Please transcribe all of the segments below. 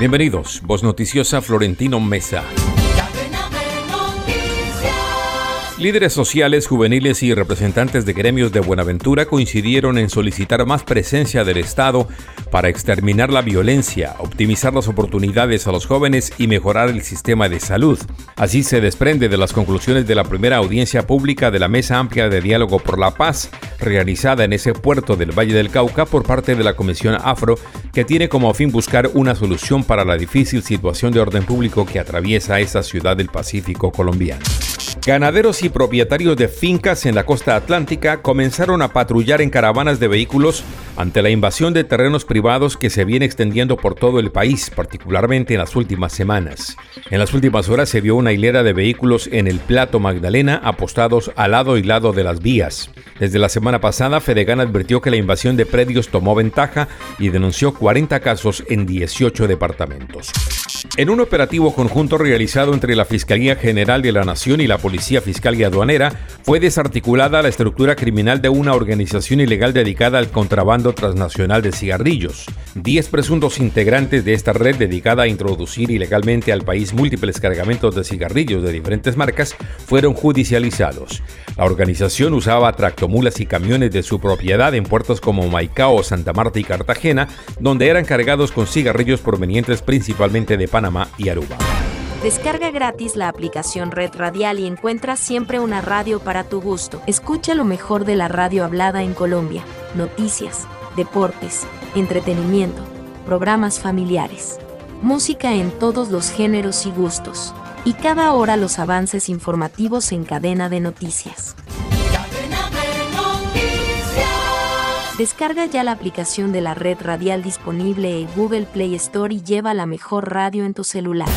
Bienvenidos, voz noticiosa Florentino Mesa. Líderes sociales, juveniles y representantes de gremios de Buenaventura coincidieron en solicitar más presencia del Estado para exterminar la violencia, optimizar las oportunidades a los jóvenes y mejorar el sistema de salud. Así se desprende de las conclusiones de la primera audiencia pública de la Mesa Amplia de Diálogo por la Paz, realizada en ese puerto del Valle del Cauca por parte de la Comisión Afro, que tiene como fin buscar una solución para la difícil situación de orden público que atraviesa esa ciudad del Pacífico colombiano. Ganaderos y propietarios de fincas en la costa atlántica comenzaron a patrullar en caravanas de vehículos ante la invasión de terrenos privados que se viene extendiendo por todo el país, particularmente en las últimas semanas. En las últimas horas se vio una hilera de vehículos en el Plato Magdalena apostados al lado y lado de las vías. Desde la semana pasada, Fedegan advirtió que la invasión de predios tomó ventaja y denunció 40 casos en 18 departamentos. En un operativo conjunto realizado entre la Fiscalía General de la Nación y la Policía Fiscal y Aduanera, fue desarticulada la estructura criminal de una organización ilegal dedicada al contrabando transnacional de cigarrillos. Diez presuntos integrantes de esta red dedicada a introducir ilegalmente al país múltiples cargamentos de cigarrillos de diferentes marcas fueron judicializados. La organización usaba tractomulas y camiones de su propiedad en puertos como Maicao, Santa Marta y Cartagena, donde eran cargados con cigarrillos provenientes principalmente de Panamá y Aruba. Descarga gratis la aplicación Red Radial y encuentra siempre una radio para tu gusto. Escucha lo mejor de la radio hablada en Colombia, noticias, deportes, entretenimiento, programas familiares, música en todos los géneros y gustos, y cada hora los avances informativos en cadena de noticias. Descarga ya la aplicación de la red radial disponible en Google Play Store y lleva la mejor radio en tu celular.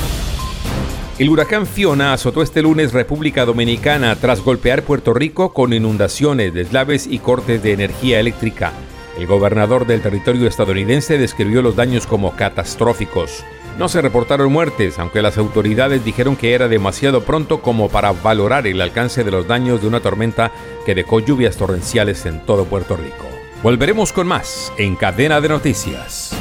El huracán Fiona azotó este lunes República Dominicana tras golpear Puerto Rico con inundaciones, deslaves y cortes de energía eléctrica. El gobernador del territorio estadounidense describió los daños como catastróficos. No se reportaron muertes, aunque las autoridades dijeron que era demasiado pronto como para valorar el alcance de los daños de una tormenta que dejó lluvias torrenciales en todo Puerto Rico. Volveremos con más en Cadena de Noticias.